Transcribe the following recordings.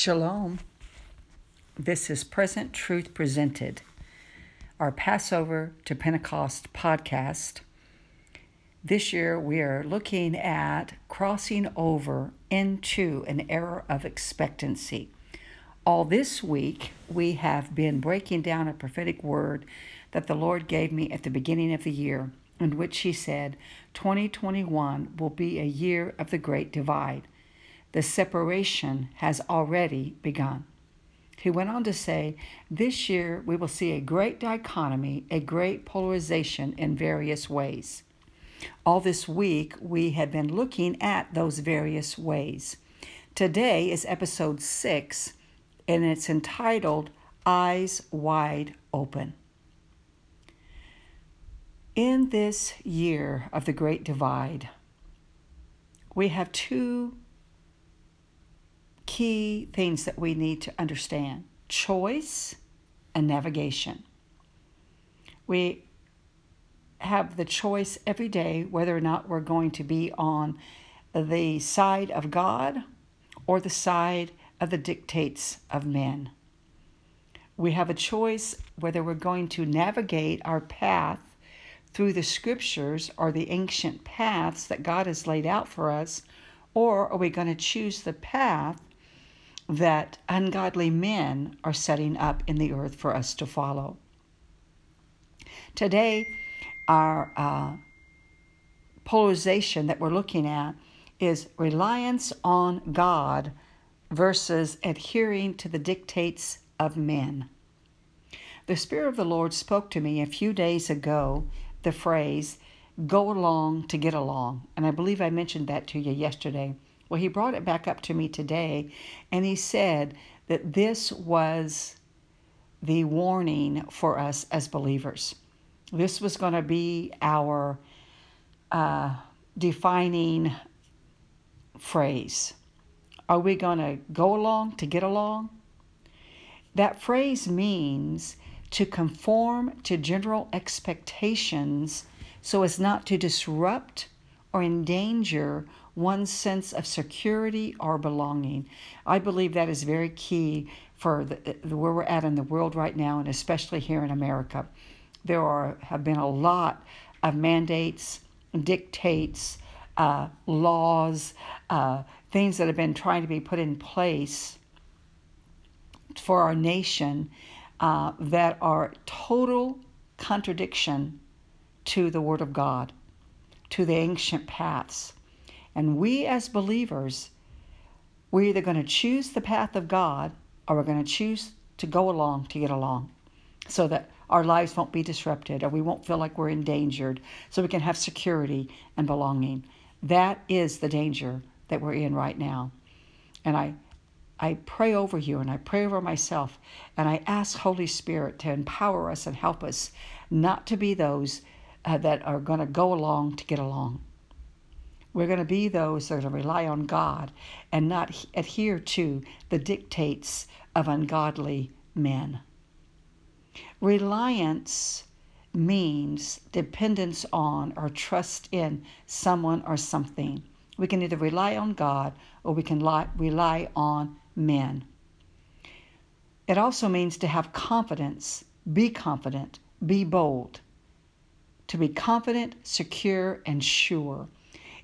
Shalom. This is Present Truth Presented, our Passover to Pentecost podcast. This year we are looking at crossing over into an era of expectancy. All this week we have been breaking down a prophetic word that the Lord gave me at the beginning of the year, in which He said, 2021 will be a year of the great divide the separation has already begun. He went on to say, This year we will see a great dichotomy, a great polarization in various ways. All this week we have been looking at those various ways. Today is episode six, and it's entitled Eyes Wide Open. In this year of the Great Divide, we have two key things that we need to understand choice and navigation. We have the choice every day whether or not we're going to be on the side of God or the side of the dictates of men. We have a choice whether we're going to navigate our path through the scriptures or the ancient paths that God has laid out for us, or are we going to choose the path that ungodly men are setting up in the earth for us to follow. Today, our uh, polarization that we're looking at is reliance on God versus adhering to the dictates of men. The Spirit of the Lord spoke to me a few days ago the phrase, go along to get along. And I believe I mentioned that to you yesterday. Well, he brought it back up to me today, and he said that this was the warning for us as believers. This was going to be our uh, defining phrase. Are we going to go along to get along? That phrase means to conform to general expectations so as not to disrupt or endanger one's sense of security or belonging. I believe that is very key for the, the, where we're at in the world right now, and especially here in America. There are have been a lot of mandates, dictates, uh, laws, uh, things that have been trying to be put in place for our nation uh, that are total contradiction to the Word of God, to the ancient paths. And we as believers, we're either going to choose the path of God or we're going to choose to go along to get along so that our lives won't be disrupted or we won't feel like we're endangered so we can have security and belonging. That is the danger that we're in right now. And I I pray over you and I pray over myself and I ask Holy Spirit to empower us and help us not to be those uh, that are going to go along to get along. We're going to be those that are going to rely on God and not adhere to the dictates of ungodly men. Reliance means dependence on or trust in someone or something. We can either rely on God or we can rely on men. It also means to have confidence, be confident, be bold. To be confident, secure, and sure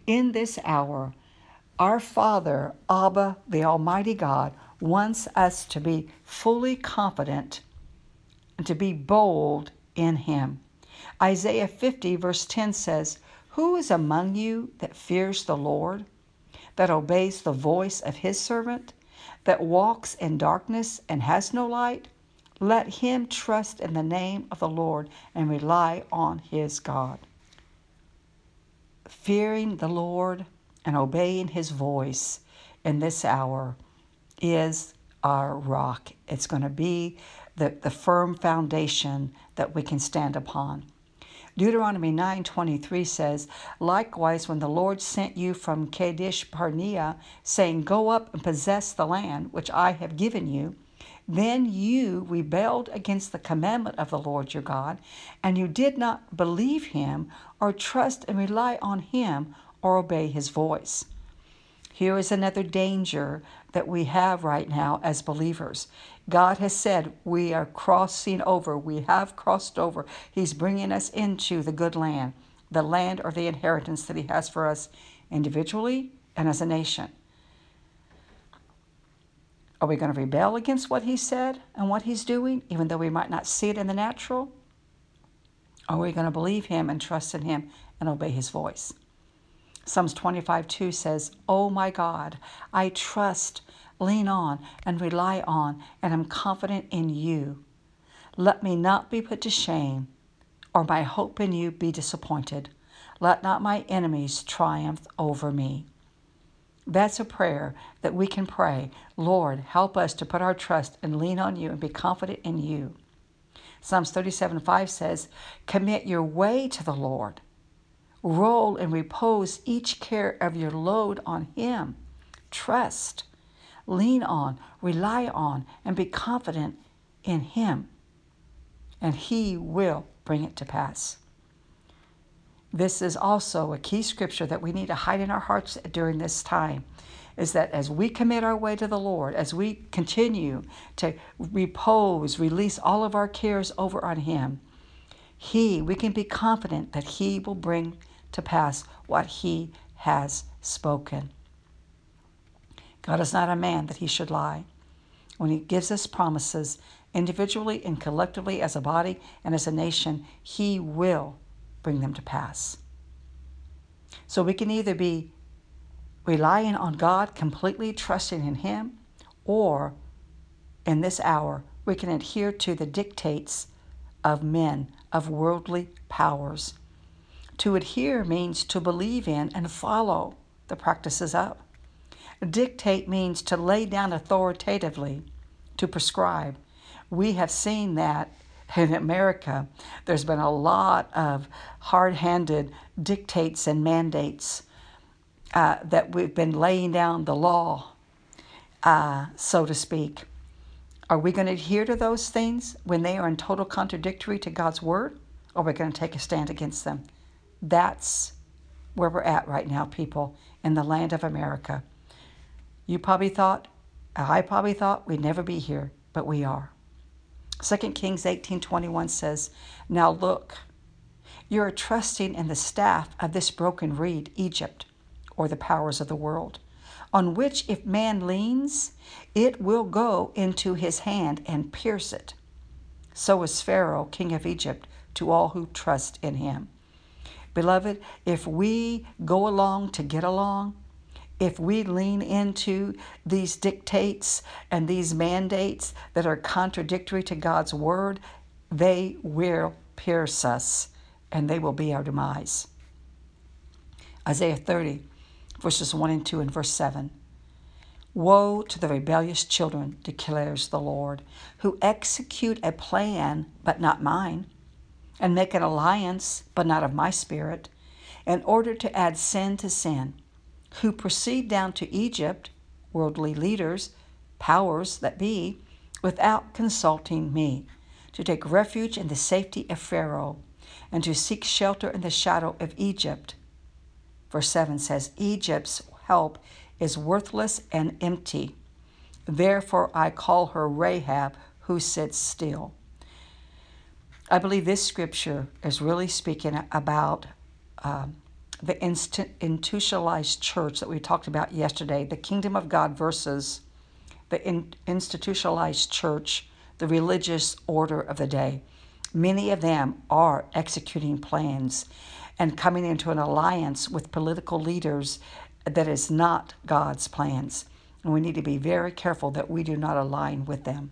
in this hour, our Father, Abba, the Almighty God, wants us to be fully confident and to be bold in Him. Isaiah 50, verse 10 says, Who is among you that fears the Lord, that obeys the voice of His servant, that walks in darkness and has no light? Let him trust in the name of the Lord and rely on his God fearing the Lord and obeying His voice in this hour is our rock. It's going to be the, the firm foundation that we can stand upon. Deuteronomy 9:23 says, "Likewise when the Lord sent you from Kadesh Barnea, saying, Go up and possess the land which I have given you, then you rebelled against the commandment of the Lord your God, and you did not believe him or trust and rely on him or obey his voice. Here is another danger that we have right now as believers. God has said we are crossing over. We have crossed over. He's bringing us into the good land, the land or the inheritance that He has for us individually and as a nation. Are we going to rebel against what He said and what He's doing, even though we might not see it in the natural? Or are we going to believe Him and trust in Him and obey His voice? Psalms 25 2 says, Oh my God, I trust lean on, and rely on, and am confident in you. Let me not be put to shame, or my hope in you be disappointed. Let not my enemies triumph over me. That's a prayer that we can pray. Lord, help us to put our trust and lean on you and be confident in you. Psalms 37 5 says, Commit your way to the Lord. Roll and repose each care of your load on Him. Trust lean on, rely on, and be confident in Him, and He will bring it to pass. This is also a key scripture that we need to hide in our hearts during this time. Is that as we commit our way to the Lord, as we continue to repose, release all of our cares over on Him, He, we can be confident that He will bring to pass what He has spoken. God is not a man that he should lie. When he gives us promises, individually and collectively as a body and as a nation, he will bring them to pass. So we can either be relying on God, completely trusting in him, or in this hour, we can adhere to the dictates of men, of worldly powers. To adhere means to believe in and follow the practices of. Dictate means to lay down authoritatively, to prescribe. We have seen that in America. There's been a lot of hard handed dictates and mandates uh, that we've been laying down the law, uh, so to speak. Are we going to adhere to those things when they are in total contradictory to God's word? Or are we going to take a stand against them? That's where we're at right now, people, in the land of America. You probably thought, I probably thought we'd never be here, but we are. 2 Kings 18:21 says, "Now look, you are trusting in the staff of this broken reed, Egypt, or the powers of the world, on which if man leans, it will go into his hand and pierce it. So is Pharaoh, king of Egypt, to all who trust in him." Beloved, if we go along to get along, if we lean into these dictates and these mandates that are contradictory to God's word, they will pierce us and they will be our demise. Isaiah 30, verses 1 and 2 and verse 7. Woe to the rebellious children, declares the Lord, who execute a plan, but not mine, and make an alliance, but not of my spirit, in order to add sin to sin who proceed down to Egypt, worldly leaders, powers that be, without consulting me, to take refuge in the safety of Pharaoh, and to seek shelter in the shadow of Egypt. Verse 7 says, Egypt's help is worthless and empty. Therefore I call her Rahab, who sits still. I believe this scripture is really speaking about um, the institutionalized church that we talked about yesterday, the kingdom of God versus the institutionalized church, the religious order of the day. Many of them are executing plans and coming into an alliance with political leaders that is not God's plans. And we need to be very careful that we do not align with them.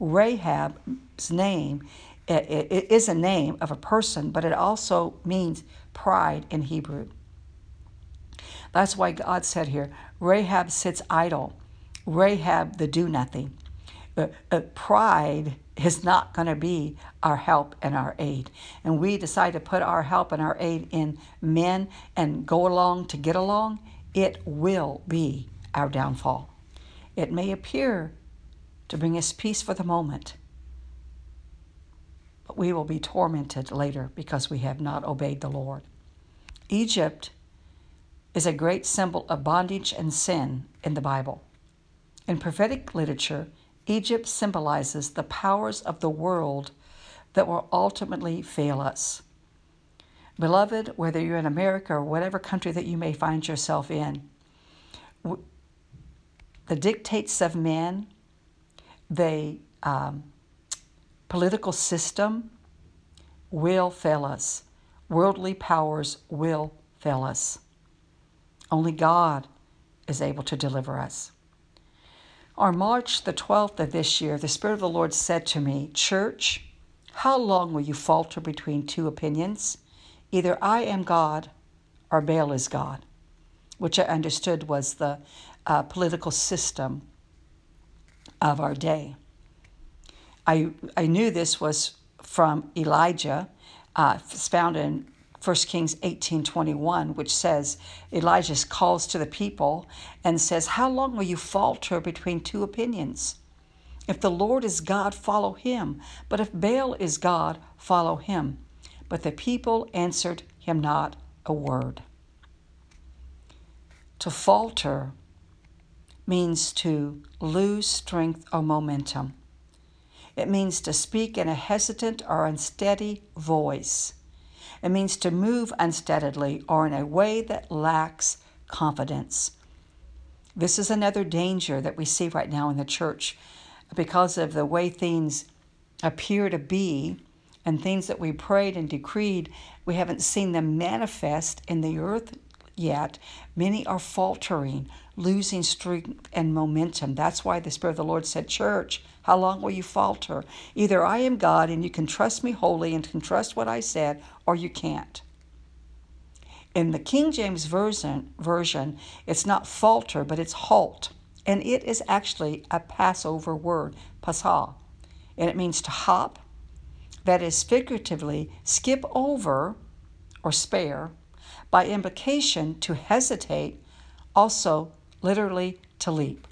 Rahab's name it is a name of a person, but it also means pride in Hebrew. That's why God said here Rahab sits idle, Rahab the do nothing. Uh, uh, pride is not going to be our help and our aid. And we decide to put our help and our aid in men and go along to get along, it will be our downfall. It may appear to bring us peace for the moment, but we will be tormented later because we have not obeyed the Lord. Egypt is a great symbol of bondage and sin in the Bible. In prophetic literature, Egypt symbolizes the powers of the world that will ultimately fail us. Beloved, whether you're in America or whatever country that you may find yourself in, the dictates of men, they um, political system will fail us. Worldly powers will fail us. Only God is able to deliver us. On March the 12th of this year, the Spirit of the Lord said to me, Church, how long will you falter between two opinions? Either I am God or Baal is God, which I understood was the uh, political system of our day. I, I knew this was from Elijah. Uh, it's found in 1 Kings 18:21 which says Elijah calls to the people and says how long will you falter between two opinions? If the Lord is God follow him but if Baal is God follow him but the people answered him not a word. To falter means to lose strength or momentum it means to speak in a hesitant or unsteady voice it means to move unsteadily or in a way that lacks confidence. This is another danger that we see right now in the church because of the way things appear to be and things that we prayed and decreed, we haven't seen them manifest in the earth yet. Many are faltering, losing strength and momentum. That's why the Spirit of the Lord said, Church, how long will you falter? Either I am God and you can trust me wholly and can trust what I said, or you can't. In the King James version, version, it's not falter, but it's halt. And it is actually a Passover word, pasah. And it means to hop, that is figuratively skip over or spare, by implication to hesitate, also literally to leap.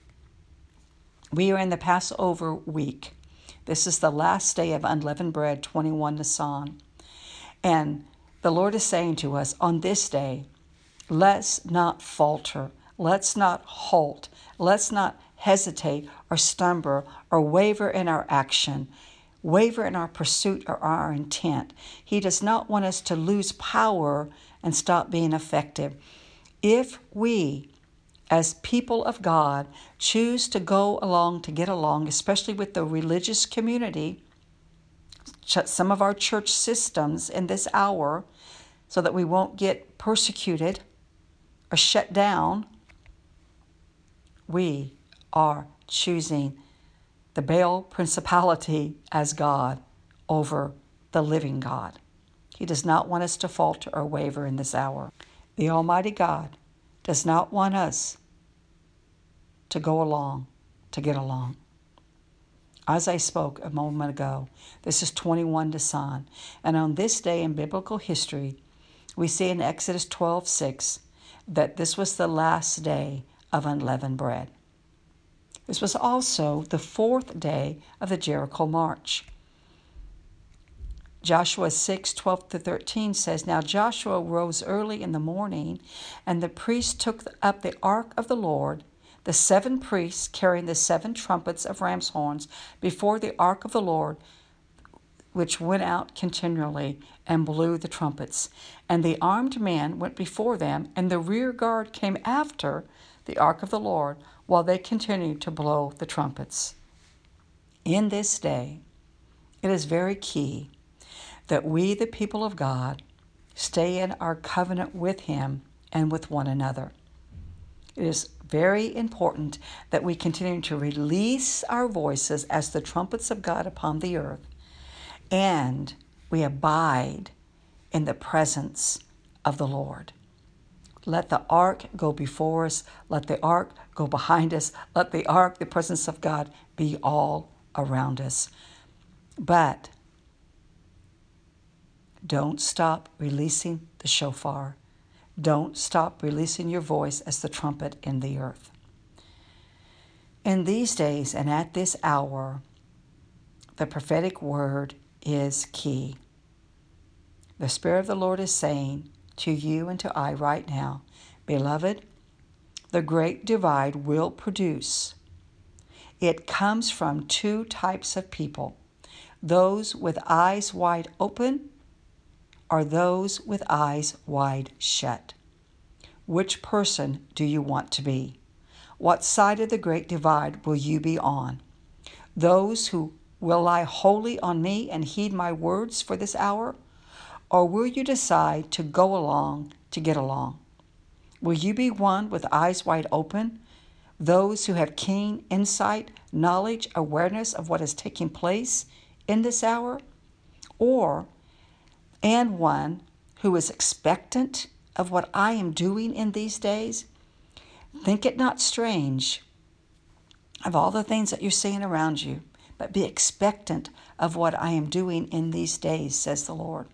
We are in the Passover week. This is the last day of unleavened bread, 21 Nisan. And the Lord is saying to us on this day, let's not falter, let's not halt, let's not hesitate or stumble or waver in our action, waver in our pursuit or our intent. He does not want us to lose power and stop being effective. If we as people of God, choose to go along to get along, especially with the religious community, shut some of our church systems in this hour, so that we won't get persecuted or shut down, we are choosing the Baal principality as God over the living God. He does not want us to falter or waver in this hour. The Almighty God does not want us to go along, to get along. As I spoke a moment ago, this is 21 Nisan, and on this day in biblical history, we see in Exodus 12 6 that this was the last day of unleavened bread. This was also the fourth day of the Jericho March. Joshua 6 12 to 13 says, Now Joshua rose early in the morning, and the priests took up the ark of the Lord, the seven priests carrying the seven trumpets of ram's horns before the ark of the Lord, which went out continually and blew the trumpets. And the armed men went before them, and the rear guard came after the ark of the Lord while they continued to blow the trumpets. In this day, it is very key that we, the people of God, stay in our covenant with Him and with one another. It is very important that we continue to release our voices as the trumpets of God upon the earth and we abide in the presence of the Lord. Let the ark go before us. Let the ark go behind us. Let the ark, the presence of God, be all around us. But don't stop releasing the shofar. Don't stop releasing your voice as the trumpet in the earth. In these days and at this hour, the prophetic word is key. The Spirit of the Lord is saying to you and to I right now Beloved, the great divide will produce. It comes from two types of people those with eyes wide open or those with eyes wide shut. Which person do you want to be? What side of the great divide will you be on? Those who will lie wholly on me and heed my words for this hour? Or will you decide to go along to get along? Will you be one with eyes wide open? Those who have keen insight, knowledge, awareness of what is taking place in this hour? Or, and one who is expectant of what I am doing in these days? Think it not strange of all the things that you're seeing around you, but be expectant of what I am doing in these days, says the Lord.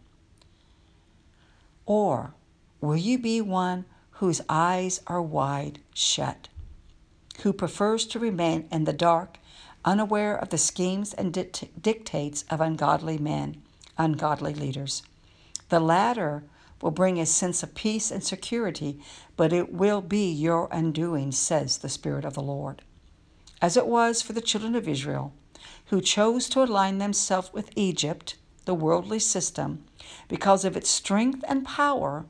Or will you be one whose eyes are wide shut, who prefers to remain in the dark, unaware of the schemes and dictates of ungodly men, ungodly leaders? The latter will bring a sense of peace and security, but it will be your undoing, says the Spirit of the Lord. As it was for the children of Israel, who chose to align themselves with Egypt, the worldly system, because of its strength and power,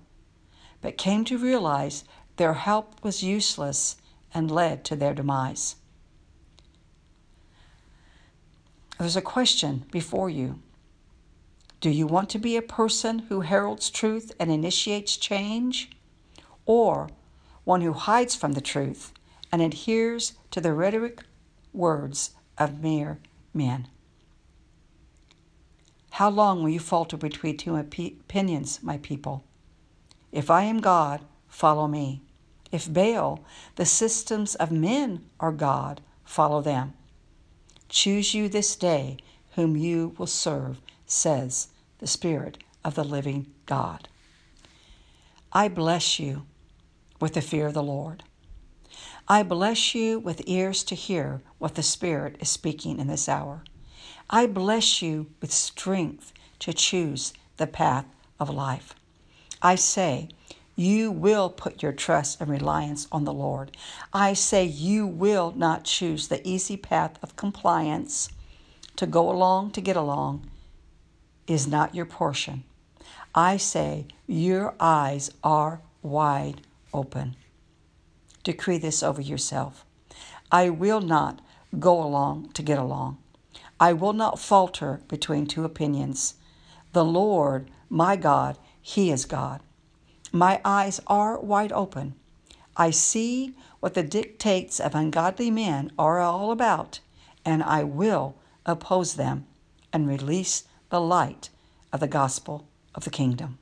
but came to realize their help was useless and led to their demise. There's a question before you. Do you want to be a person who heralds truth and initiates change? Or one who hides from the truth and adheres to the rhetoric words of mere men? How long will you falter between two opinions, my people? If I am God, follow me. If Baal, the systems of men, are God, follow them. Choose you this day whom you will serve says the Spirit of the living God. I bless you with the fear of the Lord. I bless you with ears to hear what the Spirit is speaking in this hour. I bless you with strength to choose the path of life. I say, you will put your trust and reliance on the Lord. I say, you will not choose the easy path of compliance to go along to get along is not your portion. I say, your eyes are wide open. Decree this over yourself. I will not go along to get along. I will not falter between two opinions. The Lord, my God, He is God. My eyes are wide open. I see what the dictates of ungodly men are all about, and I will oppose them and release the light of the gospel of the kingdom.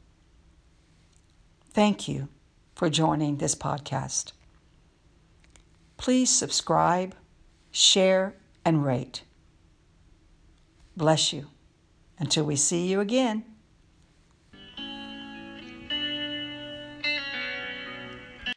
Thank you for joining this podcast. Please subscribe, share, and rate. Bless you. Until we see you again.